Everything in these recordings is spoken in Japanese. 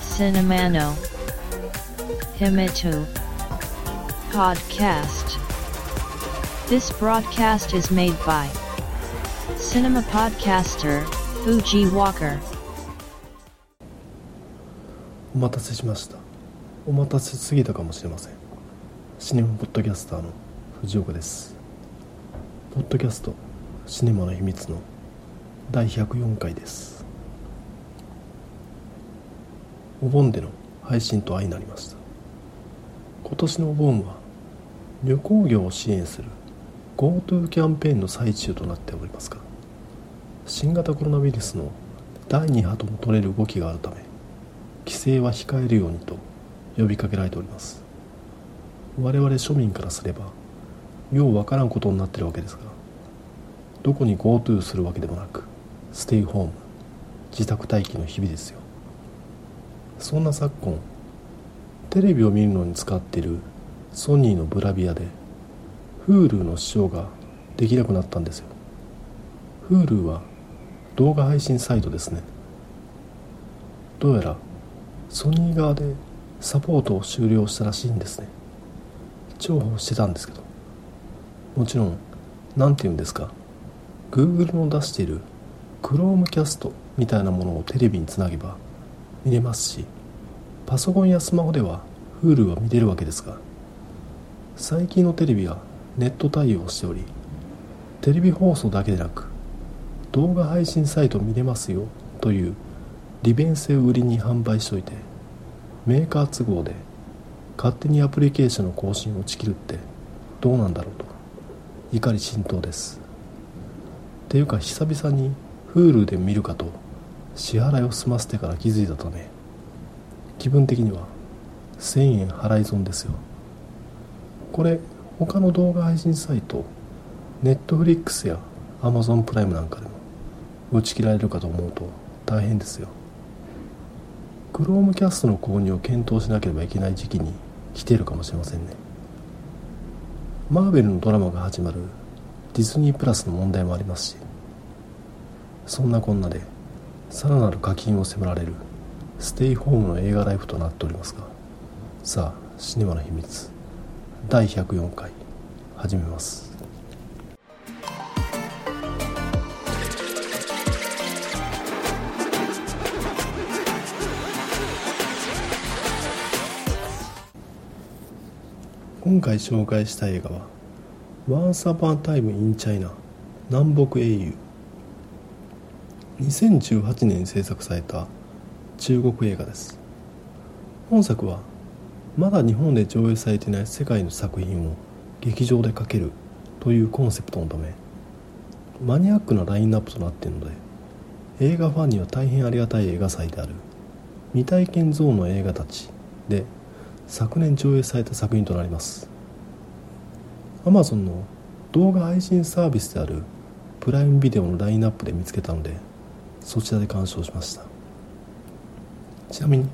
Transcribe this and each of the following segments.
Cinemano Himitu Podcast This broadcast is made by Cinema Podcaster Fuji Walker お待たせしましたお待たせすぎたかもしれませんシネマポッドキャスターの藤岡ですポッドキャストシネマの秘密の第104回です。お盆での配信と相なりました。今年のお盆は旅行業を支援する GoTo キャンペーンの最中となっておりますが新型コロナウイルスの第2波とも取れる動きがあるため規制は控えるようにと呼びかけられております。我々庶民からすればようわからんことになってるわけですがどこに GoTo するわけでもなくステイホーム自宅待機の日々ですよ。そんな昨今テレビを見るのに使っているソニーのブラビアで Hulu の視聴ができなくなったんですよ。Hulu は動画配信サイトですね。どうやらソニー側でサポートを終了したらしいんですね。重宝してたんですけど。もちろん何て言うんですか。Google の出している Chromecast みたいなものをテレビにつなげば見れますしパソコンやスマホでは Hulu は見れるわけですが最近のテレビはネット対応しておりテレビ放送だけでなく動画配信サイト見れますよという利便性を売りに販売しておいてメーカー都合で勝手にアプリケーションの更新を打ち切るってどうなんだろうと怒り心頭です。ていうか久々に Hulu で見るかと支払いを済ませてから気づいたため気分的には1000円払い損ですよ。これ他の動画配信サイト Netflix や Amazon プライムなんかでも打ち切られるかと思うと大変ですよ。Chromecast の購入を検討しなければいけない時期に来ているかもしれませんね。マーベルのドラマが始まるディズニープラスの問題もありますしそんなこんなでさらなる課金を迫られるステイホームの映画ライフとなっておりますがさあシネマの秘密第104回始めます。今回紹介した映画は「Once Upon a Time in China 南北英雄」2018年に制作された中国映画です。本作はまだ日本で上映されていない世界の作品を劇場でかけるというコンセプトのためマニアックなラインナップとなっているので映画ファンには大変ありがたい映画祭である未体験ゾーンの映画たちで昨年上映された作品となります。Amazon の動画配信サービスであるプライムビデオのラインナップで見つけたのでそちらで鑑賞しました。ちなみに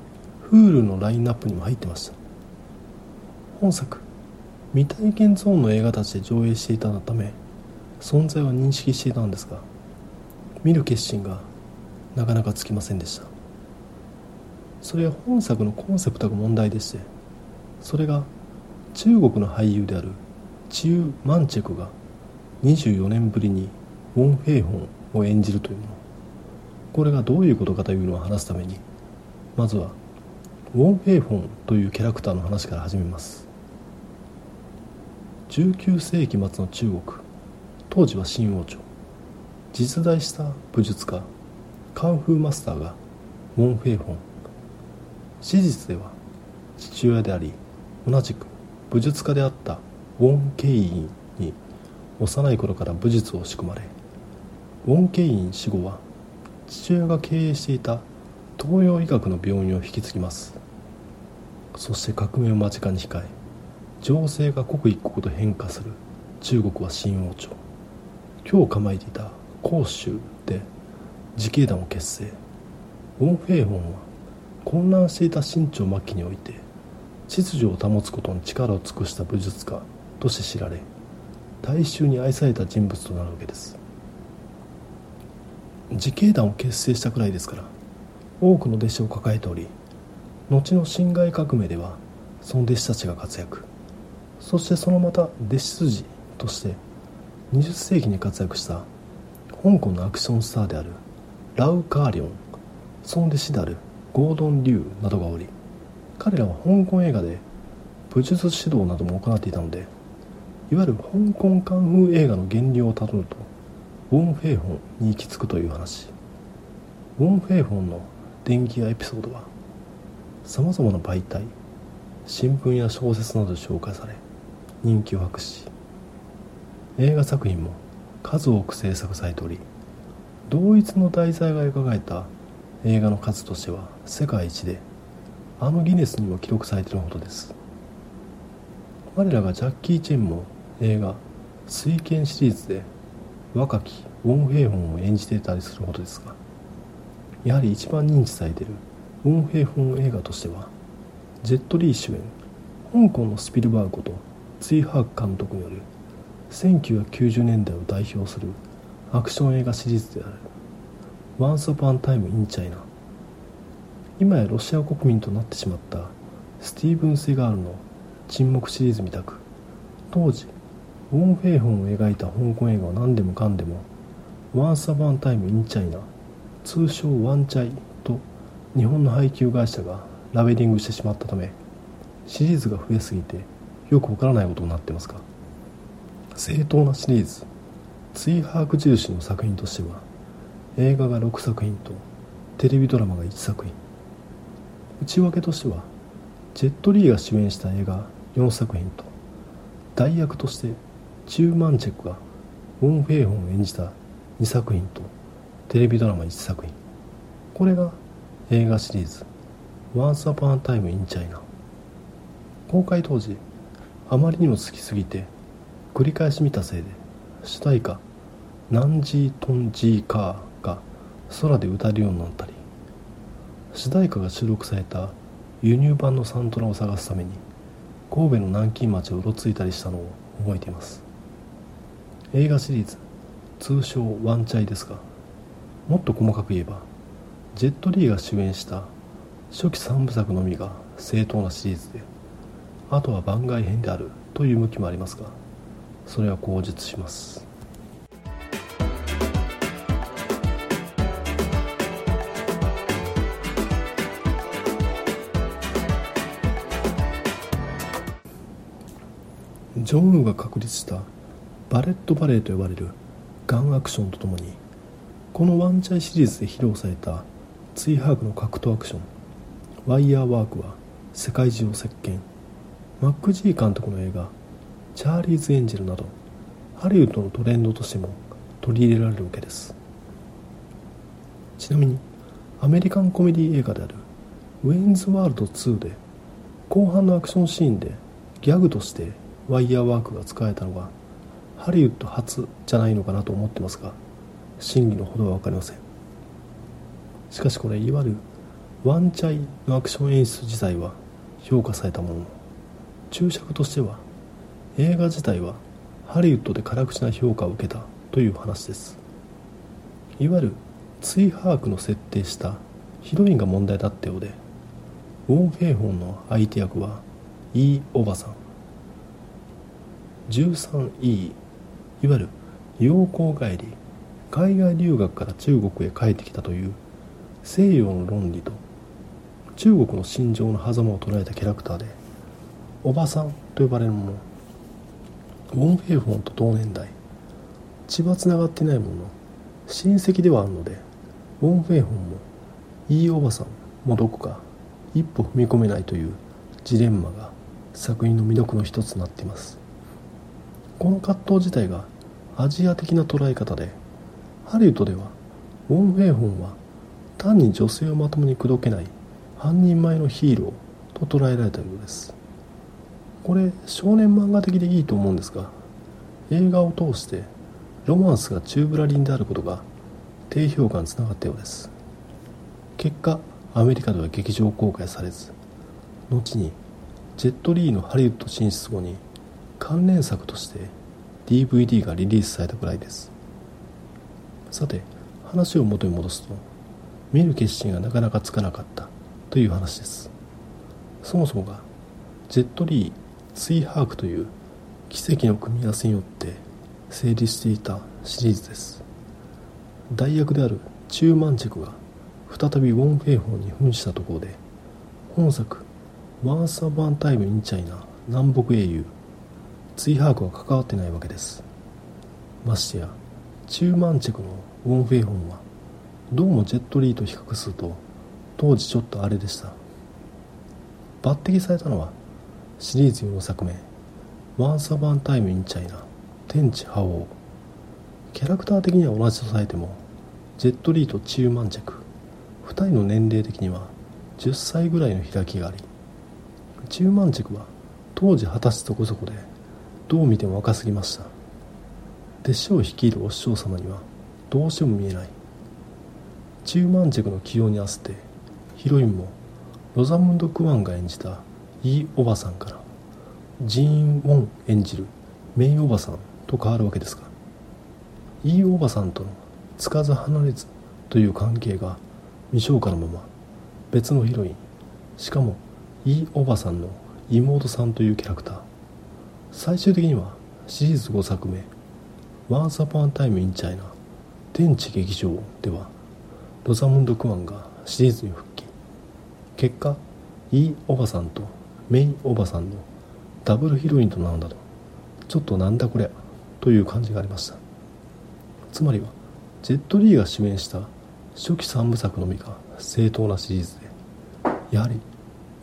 Hulu のラインナップにも入ってました。本作未体験ゾーンの映画たちで上映していたため存在は認識していたんですが見る決心がなかなかつきませんでした。それは本作のコンセプトが問題でしてそれが中国の俳優であるチュー・マンチェクが24年ぶりにウォン・フェイホンを演じるというものこれがどういうことかというのを話すためにまずはウォン・フェイホンというキャラクターの話から始めます。19世紀末の中国当時は清王朝。実在した武術家カンフーマスターがウォン・フェイホン。史実では父親であり同じく武術家であったウォン・ケイインに幼い頃から武術を仕込まれウォン・ケイイン死後は父親が経営していた東洋医学の病院を引き継ぎます。そして革命を間近に控え情勢が刻一刻と変化する中国は新王朝。今日構えていた広州で自警団を結成。ウォン・フェイホンは混乱していた清朝末期において秩序を保つことに力を尽くした武術家として知られ大衆に愛された人物となるわけです。自警団を結成したくらいですから多くの弟子を抱えており後の辛亥革命ではその弟子たちが活躍。そしてそのまた弟子筋として20世紀に活躍した香港のアクションスターであるラウ・カーリョンその弟子であるゴードン・リュウなどがおり彼らは香港映画で武術指導なども行っていたのでいわゆる香港カンフー映画の源流をたどるとウォン・フェイホンに行き着くという話。ウォン・フェイホンの電気やエピソードはさまざまな媒体新聞や小説などで紹介され人気を博し映画作品も数多く制作されており同一の題材が描かれた映画の数としては世界一であのギネスにも記録されているほどです。我らがジャッキー・チェンも映画「水拳」シリーズで若きウォン・フェイホンを演じていたりするほどですがやはり一番認知されているウォン・フェイホン映画としてはジェット・リー主演香港のスピルバーグことツイ・ハーク監督による1990年代を代表するアクション映画シリーズである「Once Upon a Time in China」今やロシア国民となってしまったスティーブン・セガールの沈黙シリーズみたく当時ウォン・フェイホンを描いた香港映画は何でもかんでも「Once Upon a Time in China」通称ワンチャイと日本の配給会社がラベリングしてしまったためシリーズが増えすぎてよくわからないことになってますが正当なシリーズ追把握印の作品としては映画が6作品とテレビドラマが1作品。内訳としてはジェット・リーが主演した映画4作品と代役としてチュー・マンチェクがウォン・フェイホンを演じた2作品とテレビドラマ1作品。これが映画シリーズ「Once Upon a Time in China」公開当時あまりにも好きすぎて繰り返し見たせいで主題歌「ナンジートンジーカー」が空で歌えるようになったり主題歌が収録された輸入版のサントラを探すために神戸の南京町をうろついたりしたのを覚えています。映画シリーズ通称ワンチャイですがもっと細かく言えばジェット・リーが主演した初期3部作のみが正当なシリーズであとは番外編であるという向きもありますがそれは口述します。ジョン・ウーが確立したバレットバレエと呼ばれるガンアクションとともにこのワンチャイシリーズで披露されたツイ・ハークの格闘アクションワイヤーワークは世界中を席巻。マックG 監督の映画「チャーリーズ・エンジェル」などハリウッドのトレンドとしても取り入れられるわけです。ちなみにアメリカンコメディ映画である「ウェインズ・ワールド2」で後半のアクションシーンでギャグとしてワイヤーワークが使えたのがハリウッド初じゃないのかなと思ってますが真偽のほどは分かりません。しかしこれいわゆるワンチャイのアクション演出自体は評価されたもの。の注釈としては映画自体はハリウッドで辛口な評価を受けたという話です。いわゆる追把握の設定したヒロインが問題だったようでウォン・フェイホンの相手役はイー・おばさん。13E いわゆる洋行帰り海外留学から中国へ帰ってきたという西洋の論理と中国の心情の狭間を捉えたキャラクターでおばさんと呼ばれるものウォン・フェイフォンと同年代血はつながっていないもの親戚ではあるのでウォン・フェイフォンもいいおばさんもどこか一歩踏み込めないというジレンマが作品の魅力の一つとなっています。この葛藤自体がアジア的な捉え方でハリウッドではウォン・フェイホンは単に女性をまともに口説けない半人前のヒーローと捉えられたようです。これ少年漫画的でいいと思うんですが映画を通してロマンスが宙ぶらりんであることが低評価につながったようです。結果アメリカでは劇場公開されず後にジェット・リーのハリウッド進出後に関連作として DVD がリリースされたくらいです。さて話を元に戻すと見る決心がなかなかつかなかったという話です。そもそもがジェットリーツイハークという奇跡の組み合わせによって成立していたシリーズです。代役であるチューマンチェクが再びウォン・フェイホンに扮したところで本作「ワンサーバンタイム・イン・チャイナ」南北英雄ツイハークは関わってないわけです。ましてやチューマンチェクのウォン・フェイホンはどうもジェットリーと比較すると当時ちょっとあれでした。抜擢されたのはシリーズ4作目「ワンサバンタイム・イン・チャイナ天地覇王」キャラクター的には同じとされてもジェットリーとチューマンチェク。2人の年齢的には10歳ぐらいの開きがありチューマンチェクは当時二十歳そこそこでどう見ても若すぎました。弟子を率いるお師匠様にはどうしても見えない。チューマンチェクの起用に合わせてヒロインもロザムンド・クワンが演じたイーおばさんからジーン・ウォン演じるメイおばさんと変わるわけですがイーおばさんとのつかず離れずという関係が未消化のまま別のヒロインしかもイーおばさんの妹さんというキャラクター。最終的にはシリーズ5作目「Once Upon a Time in China 天地劇場」ではロザムンド・クワンがシリーズに復帰。結果イーおばさんとメイおばさんのダブルヒロインとなるんだとちょっとなんだこりゃという感じがありました。つまりはジェットリーが主演した初期3部作のみが正当なシリーズでやはり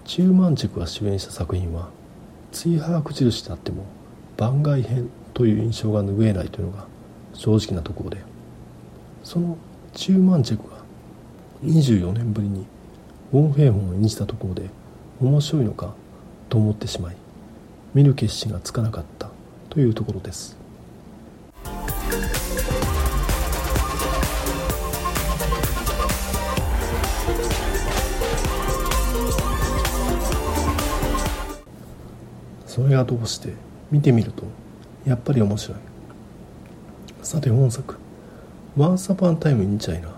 チューマンチェクが主演した作品は追把握印であっても番外編という印象が拭えないというのが正直なところでそのチューマンチェクが24年ぶりにウォン・フェイホンを演じたところで面白いのかと思ってしまい見る決心がつかなかったというところです。それがどうして？見てみるとやっぱり面白い。さて本作「Once Upon a Time in China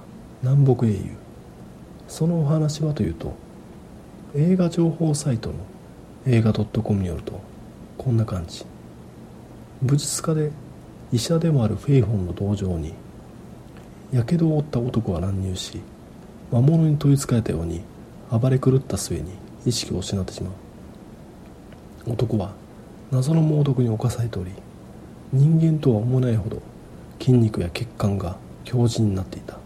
南北英雄」そのお話はというと映画情報サイトの映画 .com によるとこんな感じ。武術家で医者でもあるフェイホンの道場にやけどを負った男が乱入し魔物に取りつかれたように暴れ狂った末に意識を失ってしまう。男は謎の猛毒に侵されており人間とは思えないほど筋肉や血管が強靭になっていた。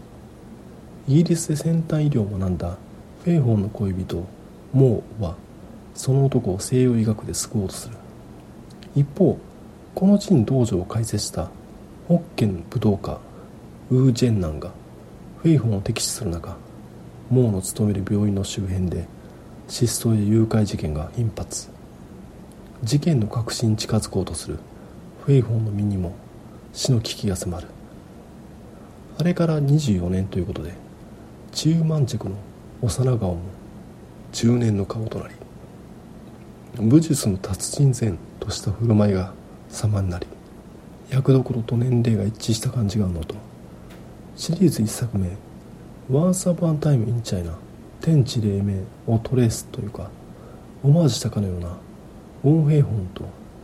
イギリスで先端医療を学んだフェイホンの恋人モーはその男を西洋医学で救おうとする。一方この地に道場を開設したホッケン武道家ウー・ジェンナンがフェイホンを敵視する中モーの勤める病院の周辺で失踪や誘拐事件が頻発。事件の核心に近づこうとする。フェイホンの身にも死の危機が迫る。あれから24年ということでチューマンチェクの幼顔も中年の顔となり武術の達人前とした振る舞いが様になり役どころと年齢が一致した感じがあるのとシリーズ1作目「Once Upon a Time in China 天地黎明」をトレースというかオマージュしたかのようなウォン・ヘイホンと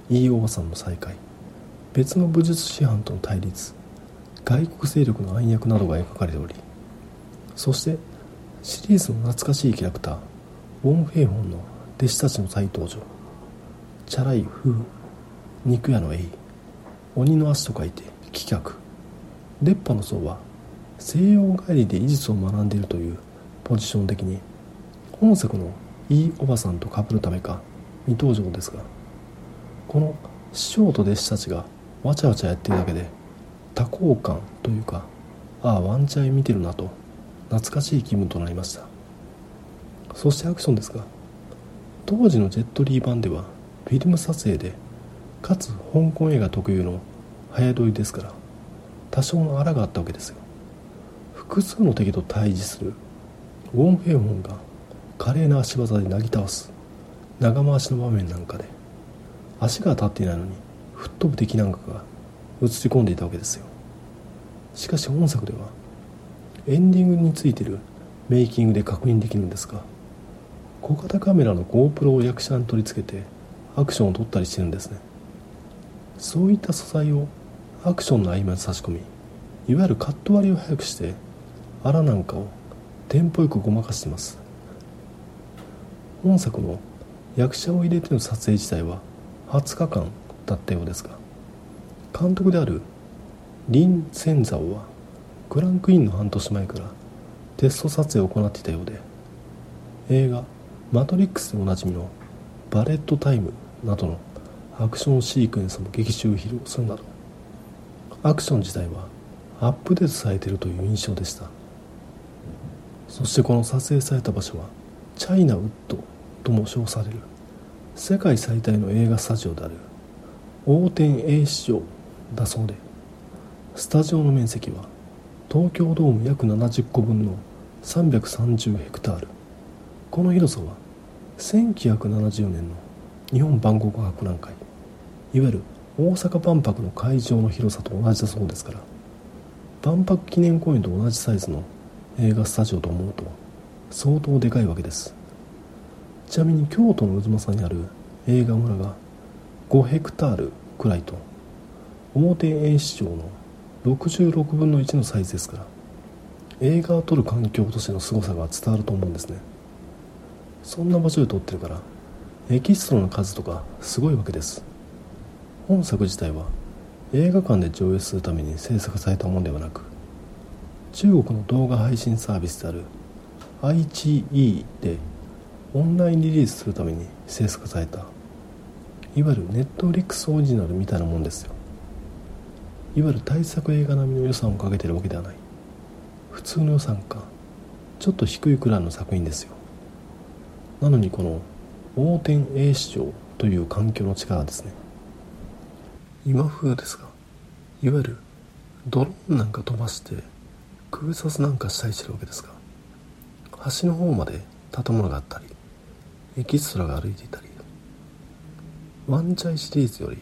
イー・オーさんの再会。別の武術師範との対立。外国勢力の暗躍などが描かれており。そしてシリーズの懐かしいキャラクターウォン・ヘイホンの弟子たちの再登場。チャラいフー肉屋のエイ。鬼の足と書いて棄却。出っ歯の層は西洋帰りで医術を学んでいるというポジション的に本作のイー・おばさんと被るためか未登場ですがこの師匠と弟子たちがわちゃわちゃやってるだけで多幸感というかああワンチャン見てるなと懐かしい気分となりました。そしてアクションですが当時のジェットリー版ではフィルム撮影でかつ香港映画特有の早撮りですから多少の荒があったわけですよ。複数の敵と対峙するウォン・フェイホンが華麗な足技でなぎ倒す。長回しの場面なんかで足が立っていないのに吹っ飛ぶ敵なんかが映り込んでいたわけですよ。しかし本作ではエンディングについてるメイキングで確認できるんですが小型カメラの GoPro を役者に取り付けてアクションを撮ったりしてるんですね。そういった素材をアクションの合間に差し込みいわゆるカット割りを早くしてアラなんかをテンポよくごまかしてます。本作の役者を入れての撮影自体は20日間だったようですが監督であるリン・センザオはクランクインの半年前からテスト撮影を行っていたようで映画「マトリックス」でおなじみのバレットタイムなどのアクションシークエンスも劇中披露するなどアクション自体はアップデートされているという印象でした。そしてこの撮影された場所はチャイナウッドとも称される。世界最大の映画スタジオである。大天映市場だそうで。スタジオの面積は東京ドーム約70個分の330ヘクタール。この広さは1970年の日本万国博覧会。いわゆる大阪万博の会場の広さと同じだそうですから。万博記念公園と同じサイズの映画スタジオと思うと相当でかいわけです。ちなみに京都の渦政にある映画村が5ヘクタールくらいと表演市場の66分の1のサイズですから映画を撮る環境としての凄さが伝わると思うんですね。そんな場所で撮ってるからエキストラの数とかすごいわけです。本作自体は映画館で上映するために制作されたものではなく中国の動画配信サービスである IGE でオンラインリリースするために制作されたいわゆるネットフリックスオリジナルみたいなもんですよ。いわゆる大作映画並みの予算をかけてるわけではない。普通の予算かちょっと低いくらいの作品ですよ。なのにこの横天映視聴という環境の力ですね。今風ですがいわゆるドローンなんか飛ばして空撮なんかしたりしてるわけですが端の方まで建物があったりエキストラが歩いていたりワンチャイシリーズより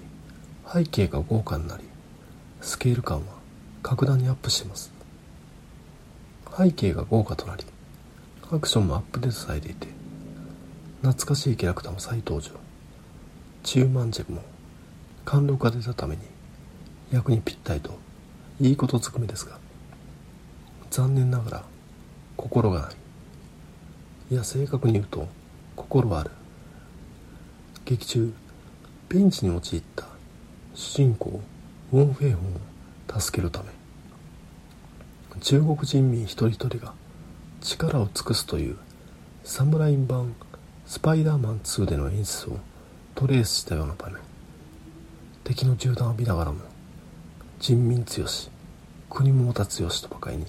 背景が豪華になりスケール感は格段にアップしてます。背景が豪華となりアクションもアップデートされていて懐かしいキャラクターも再登場。チューマンジェも貫禄が出たために役にぴったりといいことずくめですが残念ながら心がない。いや正確に言うと心ある。劇中ピンチに陥った。主人公ウォン・フェイホンを助けるため。中国人民一人一人が力を尽くすというサム・ライミ版スパイダーマン2での演出をトレースしたような場面。敵の銃弾を見ながらも人民強し国もまた強しとばかりに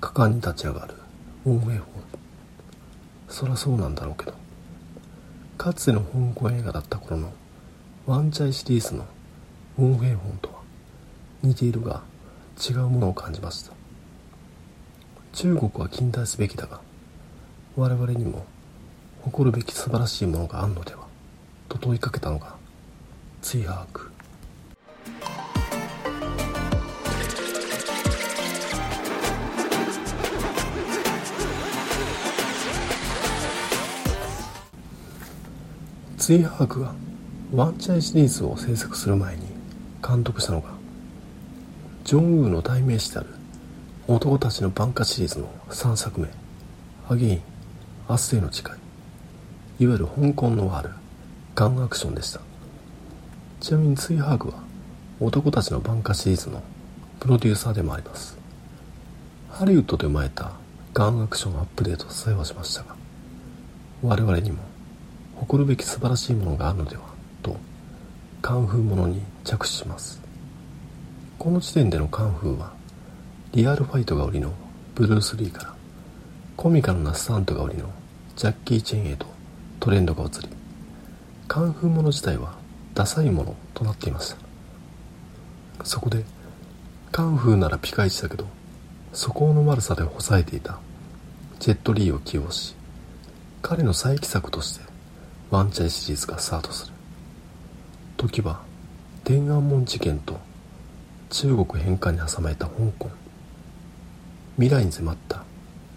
果敢に立ち上がるウォン・フェイホン。そりゃそうなんだろうけど。かつての香港映画だった頃のワンチャイシリーズのウォン・フェイホンとは似ているが違うものを感じました。中国は近代化すべきだが我々にも誇るべき素晴らしいものがあるのではと問いかけたのがツイ・ハーク。ツイ・ハークがワンチャイシリーズを制作する前に監督したのがジョン・ウーの代名詞である男たちの挽回シリーズの3作目。アゲイン明日への誓い。いわゆる香港のワールガンアクションでした。ちなみにツイハークは男たちの挽回シリーズのプロデューサーでもあります。ハリウッドで生まれたガンアクションアップデートさえはしましたが我々にも誇るべき素晴らしいものがあるのではとカンフーものに着手します。この時点でのカンフーはリアルファイトが売りのブルース・リーからコミカルなスタントが売りのジャッキー・チェンへとトレンドが移りカンフーもの自体はダサいものとなっていました。そこでカンフーならピカイチだけど素行の悪さで抑えていたジェット・リーを起用し彼の再起作としてワンチャイシリーズがスタートする。時は天安門事件と中国返還に挟まれた香港。未来に迫った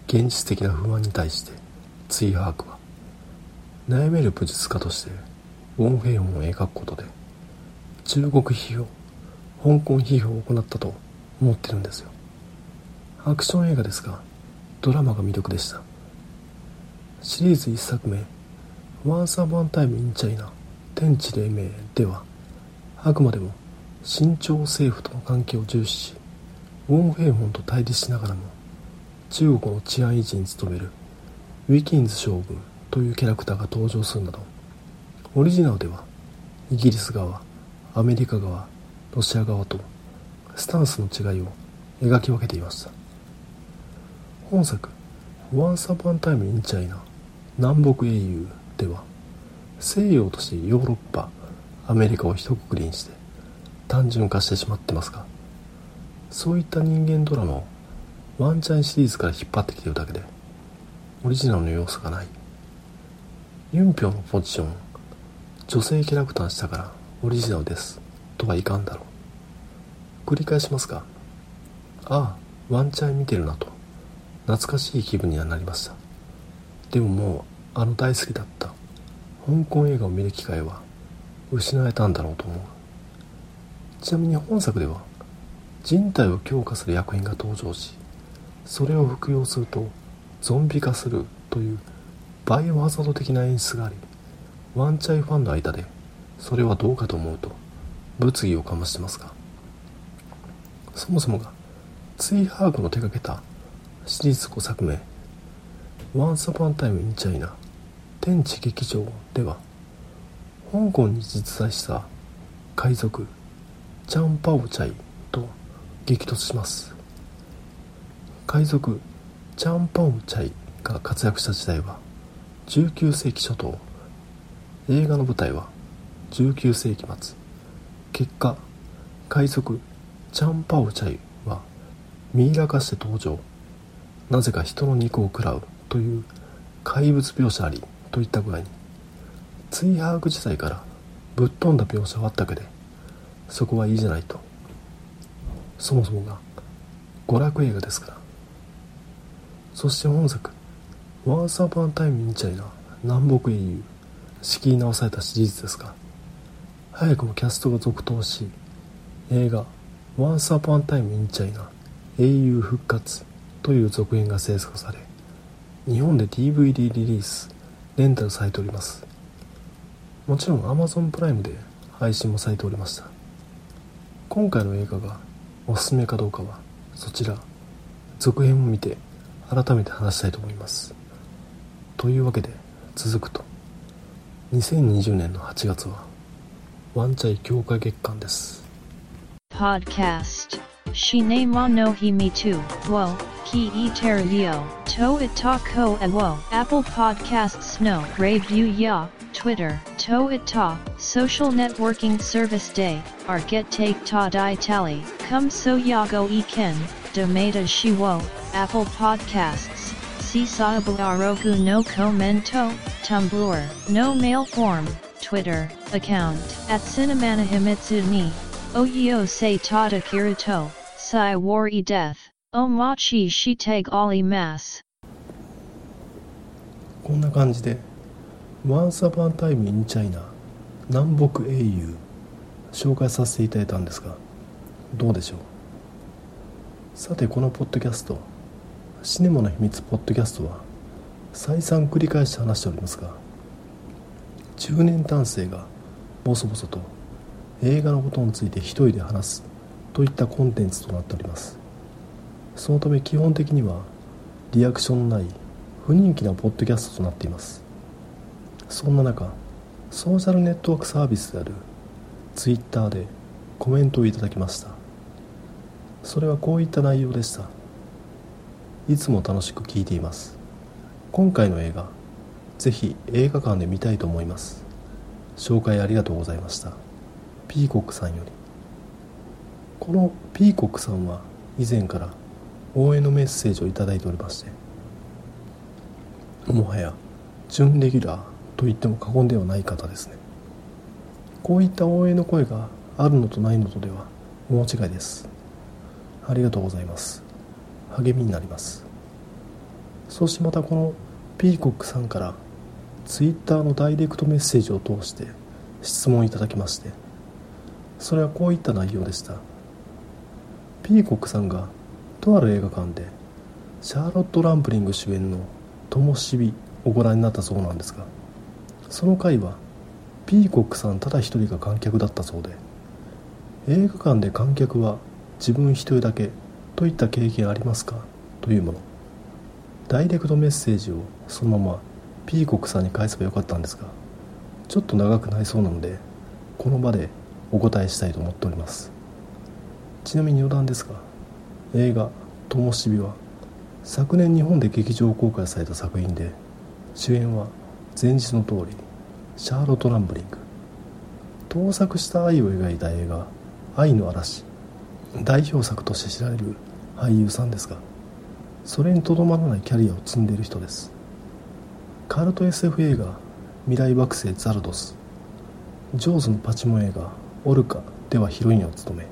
現実的な不安に対してツイ・ハークは悩める武術家としてウォン・フェイホンを描くことで中国批評香港批評を行ったと思ってるんですよ。アクション映画ですがドラマが魅力でした。シリーズ1作目「Once Upon a Time in China 天地黎明」ではあくまでも新朝政府との関係を重視しウォン・フェイホンと対立しながらも中国の治安維持に努めるウィキンズ将軍というキャラクターが登場するなどオリジナルではイギリス側アメリカ側ロシア側とスタンスの違いを描き分けていました。本作「Once Upon a Time in China 南北英雄」では西洋としてヨーロッパアメリカを一括りにして単純化してしまってますがそういった人間ドラマをワンチャンシリーズから引っ張ってきてるだけでオリジナルの要素がない。ユンピョウのポジション女性キャラクターしたからオリジナルですとはいかんだろう。繰り返しますがああワンチャン見てるなと。懐かしい気分にはなりました。でももうあの大好きだった。香港映画を見る機会は失われたんだろうと思う。ちなみに本作では人体を強化する薬品が登場しそれを服用するとゾンビ化するというバイオハザード的な演出がありワンチャイファンの間でそれはどうかと思うと物議を醸してますがそもそもがツイハークの手掛けたシリーズ5作目「Once Upon a Time in China 天地劇場」では香港に実在した海賊チャン・パオチャイと激突します。海賊チャン・パオチャイが活躍した時代は19世紀初頭。映画の舞台は19世紀末。結果海賊チャン・パオチャイはミイラ化して登場。なぜか人の肉を食らうという怪物描写あり。といった具合にツイハーク時代からぶっ飛んだ描写はあったけでそこはいいじゃないと。そもそもが娯楽映画ですから。そして本作「Once Upon a Time in China 南北英雄」仕切り直されたシリーズですが早くもキャストが続投し映画「Once Upon a Time in China 英雄復活」という続編が制作され日本で DVD リリースレンタルされております。もちろん Amazon プライムで配信もされておりました。今回の映画がおすすめかどうかはそちら続編を見て改めて話したいと思います。というわけで続くと2020年の8月はワンチャイ強化月間です。Podcast. Shine mo no hi me too. Wo, ki e ter yo. To it ta ko e wo. Apple Podcasts no. Review ya. Twitter. To it ta. Social networking service day. Our get take ta di tally. Come so ya go e ken. Domata shi wo. Apple Podcasts. Sisabu arogu no commento. Tumblr. No mail form. Twitter. Account. At Cinemana Himitsu ni. Oyo se tada kiruto. si war e death. Omachi shiteg ali mas. こんな感じで「Once Upon a Time in China 南北英雄」紹介させていただいたんですがどうでしょう？さてこのポッドキャスト「シネマの秘密ポッドキャスト」は再三繰り返して話しておりますが中年男性がボソボソと映画のことについて一人で話すといったコンテンツとなっております。そのため基本的にはリアクションのない不人気なポッドキャストとなっています。そんな中ソーシャルネットワークサービスである Twitter でコメントをいただきました。それはこういった内容でした。いつも楽しく聞いています。今回の映画ぜひ映画館で見たいと思います。紹介ありがとうございました。ピーコックさんより。このピーコックさんは以前から応援のメッセージを頂いておりましてもはや準レギュラーと言っても過言ではない方ですね。こういった応援の声があるのとないのとでは大違いです。ありがとうございます。励みになります。そしてまたこのピーコックさんからツイッターのダイレクトメッセージを通して質問いただきましてそれはこういった内容でした。ピーコックさんがとある映画館でシャーロット・ランプリング主演の「ともしび」をご覧になったそうなんですがその回はピーコックさんただ一人が観客だったそうで映画館で観客は自分一人だけといった経験ありますかというもの。ダイレクトメッセージをそのままピーコックさんに返せばよかったんですがちょっと長くなりそうなのでこの場でお答えしたいと思っております。ちなみに余談ですが映画「ともしび」は昨年日本で劇場公開された作品で主演は前日の通りシャーロット・ランブリング。盗作した愛を描いた映画「愛の嵐」代表作として知られる俳優さんですがそれにとどまらないキャリアを積んでいる人です。カルト SF 映画「未来惑星ザルドス」ジョーズのパチモン映画「オルカ」ではヒロインを務め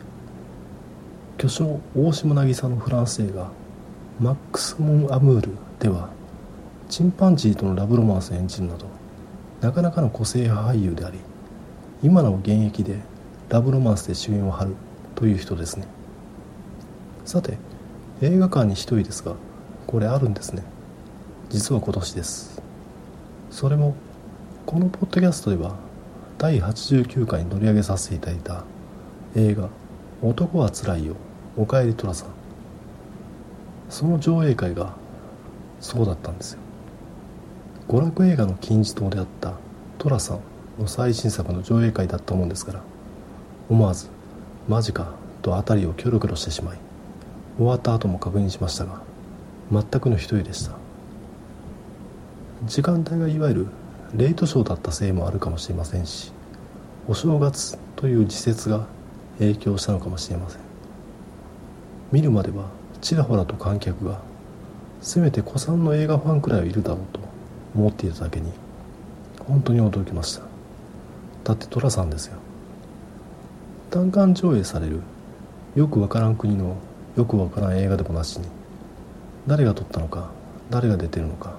巨匠大島渚のフランス映画「マックス・モン・アムール」ではチンパンジーとのラブロマンスを演じるなどなかなかの個性派俳優であり今なお現役でラブロマンスで主演を張るという人ですね。さて映画館に一人ですがこれあるんですね。実は今年です。それもこのポッドキャストでは第89回に取り上げさせていただいた映画「男はつらいよおかえり寅さん」その上映会がそうだったんですよ。娯楽映画の金字塔であった寅さんの最新作の上映会だったもんですから思わずマジかと辺りをキョロキョロしてしまい終わった後も確認しましたが全くの一人でした。時間帯がいわゆるレイトショーだったせいもあるかもしれませんしお正月という時節が影響したのかもしれません。見るまではちらほらと観客がせめて古参の映画ファンくらいはいるだろうと思っていただけに本当に驚きました。だって寅さんですよ。単館上映されるよくわからん国のよくわからん映画でもなしに誰が撮ったのか誰が出てるのか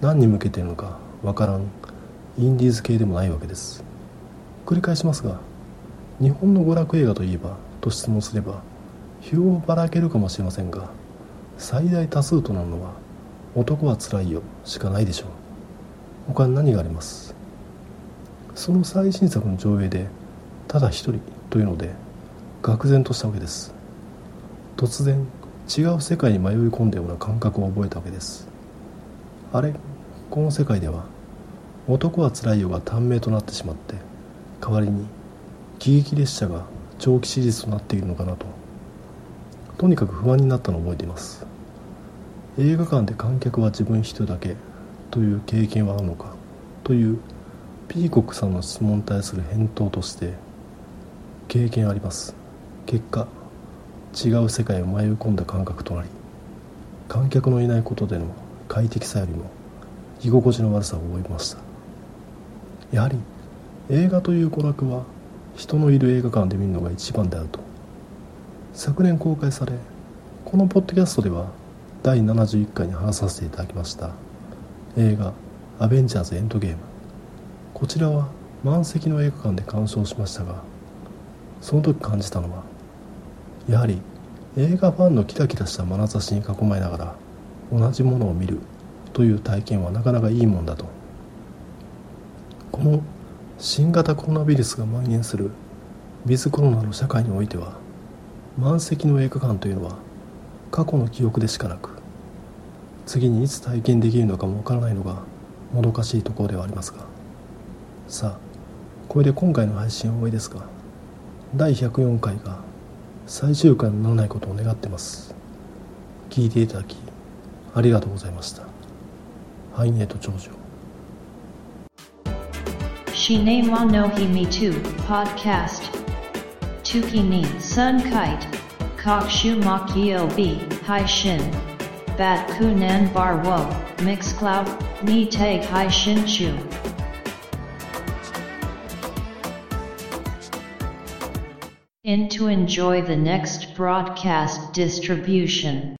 何に向けてるのかわからんインディーズ系でもないわけです。繰り返しますが日本の娯楽映画といえばと質問すれば票をばらけるかもしれませんが最大多数となるのは男はつらいよしかないでしょう。他に何があります？その最新作の上映でただ一人というので愕然としたわけです。突然違う世界に迷い込んだような感覚を覚えたわけです。あれこの世界では男はつらいよが短命となってしまって代わりに喜劇列車が長期シリーズとなっているのかなと。とにかく不安になったのを覚えています。映画館で観客は自分一人だけという経験はあるのかというピーコックさんの質問に対する返答として経験あります。結果違う世界を迷い込んだ感覚となり観客のいないことでの快適さよりも居心地の悪さを覚えました。やはり映画という娯楽は人のいる映画館で見るのが一番であると。昨年公開されこのポッドキャストでは第71回に話させていただきました。映画「アベンジャーズ・エンドゲーム」こちらは満席の映画館で鑑賞しましたがその時感じたのはやはり映画ファンのキラキラした眼差しに囲まれながら同じものを見るという体験はなかなかいいもんだと。この新型コロナウイルスが蔓延するウィズコロナの社会においては満席の映画館というのは過去の記憶でしかなく次にいつ体験できるのかもわからないのがもどかしいところではありますが。さあこれで今回の配信は終わりですが第104回が最終回にならないことを願ってます。聞いていただきありがとうございました。ハイネート長女 Shine wa no hi me too podcast. Tuki ni sun kite. Kokshu makio b hai shin. Bat kunan bar wo mix cloud ni tag hai shin chu. In to enjoy the next broadcast distribution.